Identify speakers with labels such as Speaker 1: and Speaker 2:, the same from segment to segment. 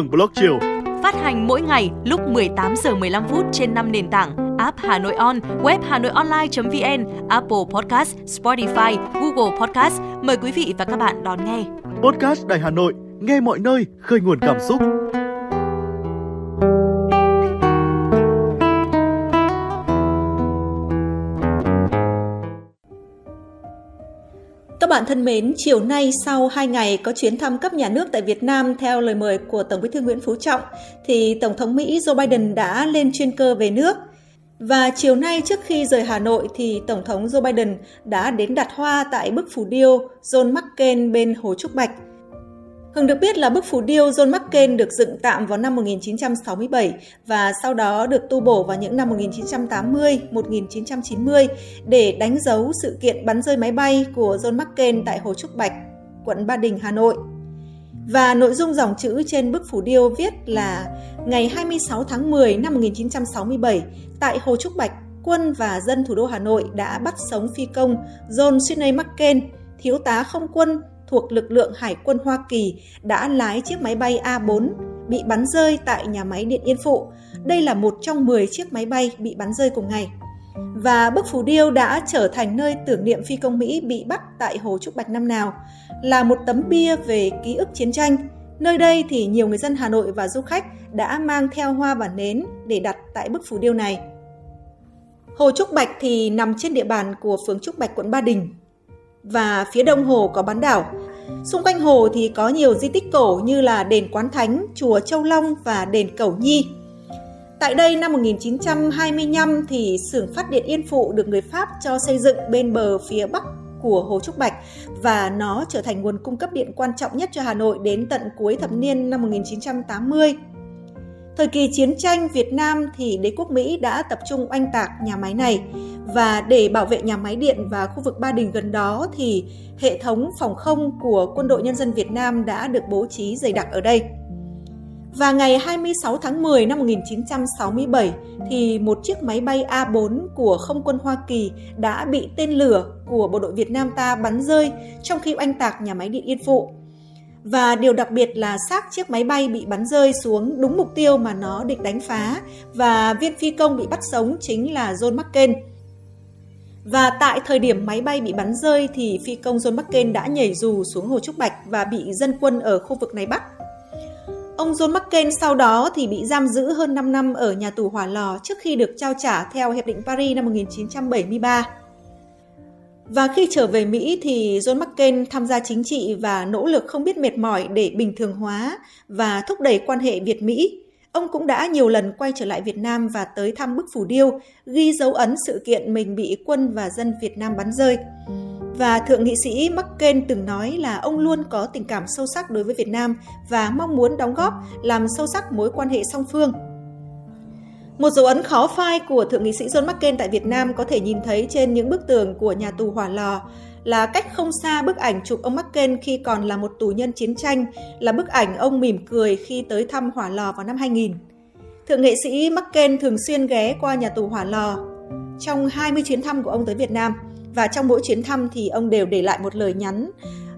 Speaker 1: hưởng blog chiều.
Speaker 2: Phát hành mỗi ngày lúc 18 giờ 15 phút trên 5 nền tảng app Hà Nội On, web Hà Nội Online.vn, Apple Podcast, Spotify, Google Podcast. Mời quý vị và các bạn đón nghe.
Speaker 1: Podcast Đài Hà Nội, nghe mọi nơi, khơi nguồn cảm xúc.
Speaker 3: Các bạn thân mến, chiều nay sau 2 ngày có chuyến thăm cấp nhà nước tại Việt Nam theo lời mời của Tổng bí thư Nguyễn Phú Trọng, thì Tổng thống Mỹ Joe Biden đã lên chuyên cơ về nước. Và chiều nay trước khi rời Hà Nội thì Tổng thống Joe Biden đã đến đặt hoa tại bức phủ điêu John McCain bên Hồ Trúc Bạch – Hưng được biết là bức phù điêu John McCain được dựng tạm vào năm 1967 và sau đó được tu bổ vào những năm 1980, 1990 để đánh dấu sự kiện bắn rơi máy bay của John McCain tại Hồ Trúc Bạch, quận Ba Đình, Hà Nội. Và nội dung dòng chữ trên bức phù điêu viết là ngày 26 tháng 10 năm 1967 tại Hồ Trúc Bạch, quân và dân thủ đô Hà Nội đã bắt sống phi công John Sidney McCain, thiếu tá không quân thuộc lực lượng Hải quân Hoa Kỳ đã lái chiếc máy bay A4 bị bắn rơi tại nhà máy điện Yên Phụ. Đây là một trong 10 chiếc máy bay bị bắn rơi cùng ngày. Và bức phù điêu đã trở thành nơi tưởng niệm phi công Mỹ bị bắt tại Hồ Trúc Bạch năm nào, là một tấm bia về ký ức chiến tranh. Nơi đây thì nhiều người dân Hà Nội và du khách đã mang theo hoa và nến để đặt tại bức phù điêu này. Hồ Trúc Bạch thì nằm trên địa bàn của phường Trúc Bạch, quận Ba Đình, và phía đông hồ có bán đảo. Xung quanh hồ thì có nhiều di tích cổ như là đền Quán Thánh, chùa Châu Long và đền Cẩu Nhi. Tại đây năm 1925 thì xưởng phát điện Yên Phụ được người Pháp cho xây dựng bên bờ phía bắc của Hồ Trúc Bạch và nó trở thành nguồn cung cấp điện quan trọng nhất cho Hà Nội đến tận cuối thập niên năm 1980. Thời kỳ chiến tranh Việt Nam thì đế quốc Mỹ đã tập trung oanh tạc nhà máy này và để bảo vệ nhà máy điện và khu vực Ba Đình gần đó thì hệ thống phòng không của Quân đội Nhân dân Việt Nam đã được bố trí dày đặc ở đây. Và ngày 26 tháng 10 năm 1967 thì một chiếc máy bay A4 của không quân Hoa Kỳ đã bị tên lửa của bộ đội Việt Nam ta bắn rơi trong khi oanh tạc nhà máy điện Yên Phụ. Và điều đặc biệt là xác chiếc máy bay bị bắn rơi xuống đúng mục tiêu mà nó định đánh phá và viên phi công bị bắt sống chính là John McCain. Và tại thời điểm máy bay bị bắn rơi thì phi công John McCain đã nhảy dù xuống Hồ Trúc Bạch và bị dân quân ở khu vực này bắt. Ông John McCain sau đó thì bị giam giữ hơn 5 năm ở nhà tù Hỏa Lò trước khi được trao trả theo Hiệp định Paris năm 1973. Và khi trở về Mỹ thì John McCain tham gia chính trị và nỗ lực không biết mệt mỏi để bình thường hóa và thúc đẩy quan hệ Việt-Mỹ. Ông cũng đã nhiều lần quay trở lại Việt Nam và tới thăm bức phủ điêu, ghi dấu ấn sự kiện mình bị quân và dân Việt Nam bắn rơi. Và Thượng nghị sĩ McCain từng nói là ông luôn có tình cảm sâu sắc đối với Việt Nam và mong muốn đóng góp làm sâu sắc mối quan hệ song phương – một dấu ấn khó phai của Thượng nghị sĩ John McCain tại Việt Nam có thể nhìn thấy trên những bức tường của nhà tù Hỏa Lò là cách không xa bức ảnh chụp ông McCain khi còn là một tù nhân chiến tranh, là bức ảnh ông mỉm cười khi tới thăm Hỏa Lò vào năm 2000. Thượng nghệ sĩ McCain thường xuyên ghé qua nhà tù Hỏa Lò trong 20 chuyến thăm của ông tới Việt Nam và trong mỗi chuyến thăm thì ông đều để lại một lời nhắn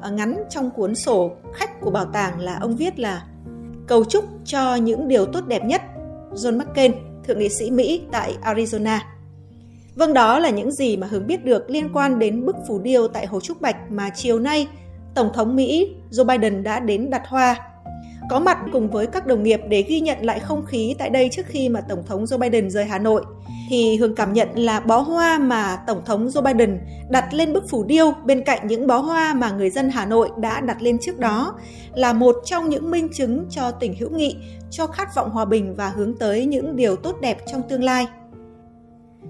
Speaker 3: ờ, ngắn trong cuốn sổ khách của bảo tàng là ông viết là cầu chúc cho những điều tốt đẹp nhất John McCain thượng nghị sĩ Mỹ tại Arizona. Vâng đó là những gì mà Hướng biết được liên quan đến bức phù điêu tại Hồ Trúc Bạch mà chiều nay Tổng thống Mỹ Joe Biden đã đến đặt hoa. Có mặt cùng với các đồng nghiệp để ghi nhận lại không khí tại đây trước khi mà Tổng thống Joe Biden rời Hà Nội, thì Hương cảm nhận là bó hoa mà Tổng thống Joe Biden đặt lên bức phủ điêu bên cạnh những bó hoa mà người dân Hà Nội đã đặt lên trước đó là một trong những minh chứng cho tình hữu nghị, cho khát vọng hòa bình và hướng tới những điều tốt đẹp trong tương lai.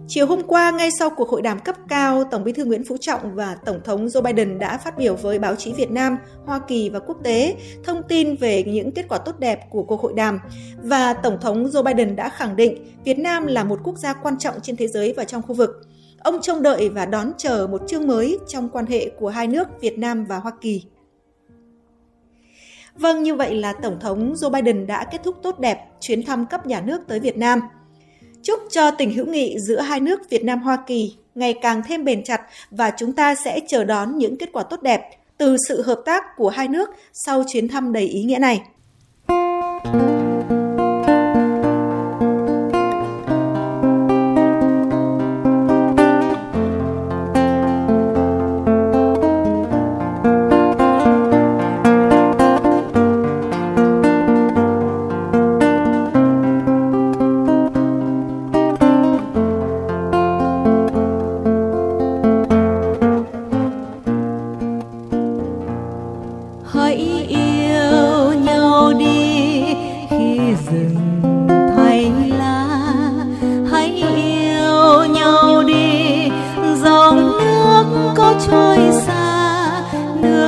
Speaker 3: Chiều hôm qua, ngay sau cuộc hội đàm cấp cao, Tổng bí thư Nguyễn Phú Trọng và Tổng thống Joe Biden đã phát biểu với báo chí Việt Nam, Hoa Kỳ và quốc tế thông tin về những kết quả tốt đẹp của cuộc hội đàm. Và Tổng thống Joe Biden đã khẳng định Việt Nam là một quốc gia quan trọng trên thế giới và trong khu vực. Ông trông đợi và đón chờ một chương mới trong quan hệ của hai nước Việt Nam và Hoa Kỳ. Vâng, như vậy là Tổng thống Joe Biden đã kết thúc tốt đẹp chuyến thăm cấp nhà nước tới Việt Nam – Chúc cho tình hữu nghị giữa hai nước Việt Nam Hoa Kỳ ngày càng thêm bền chặt và chúng ta sẽ chờ đón những kết quả tốt đẹp từ sự hợp tác của hai nước sau chuyến thăm đầy ý nghĩa này.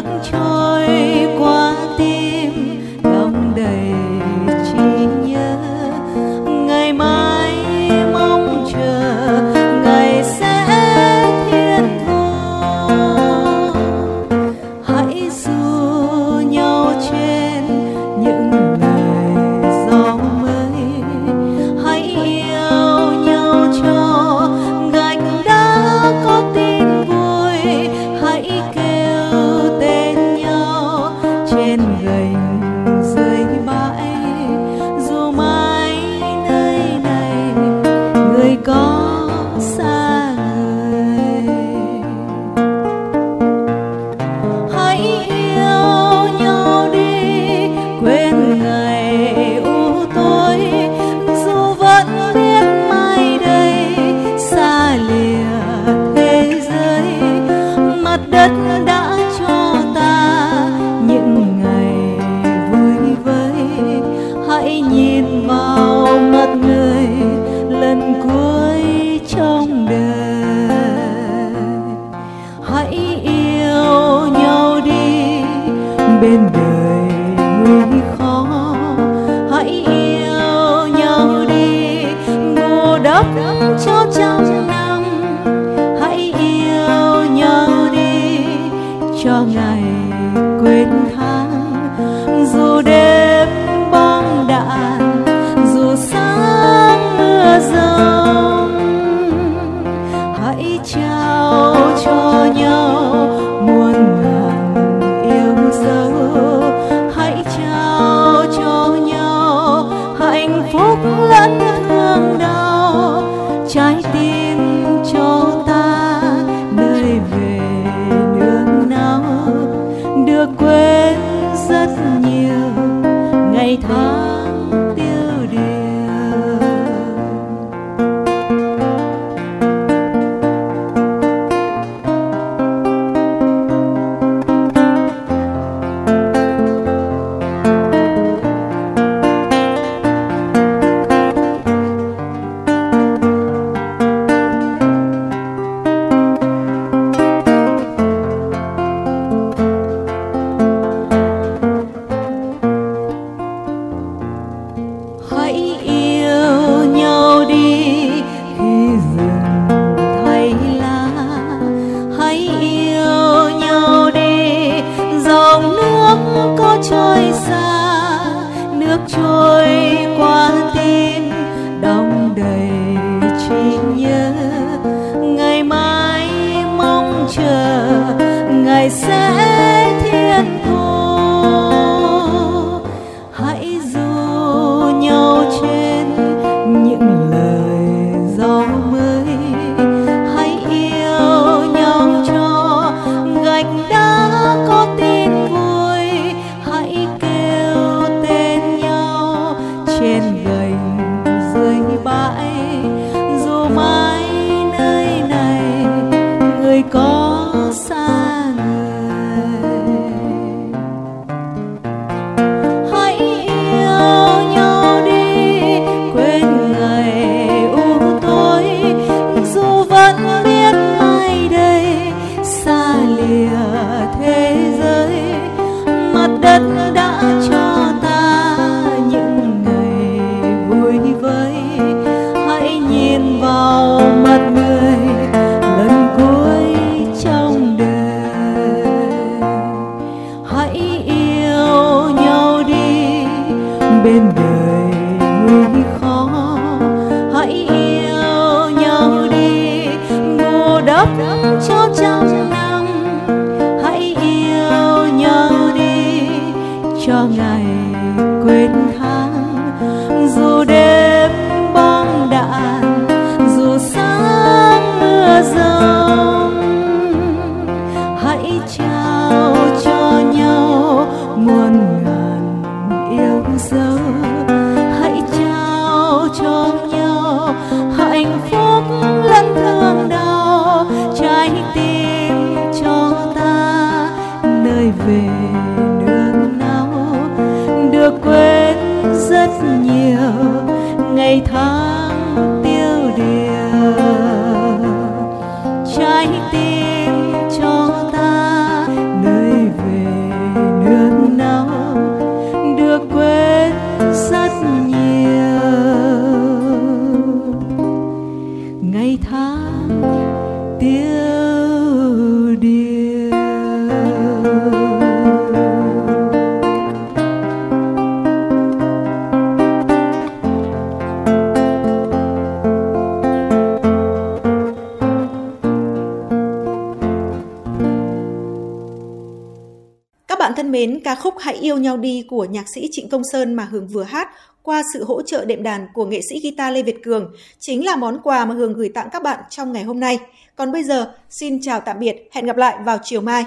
Speaker 4: Cho ngày quên
Speaker 3: mến, ca khúc Hãy yêu nhau đi của nhạc sĩ Trịnh Công Sơn mà Hường vừa hát qua sự hỗ trợ đệm đàn của nghệ sĩ guitar Lê Việt Cường chính là món quà mà Hường gửi tặng các bạn trong ngày hôm nay. Còn bây giờ, xin chào tạm biệt, hẹn gặp lại vào chiều mai.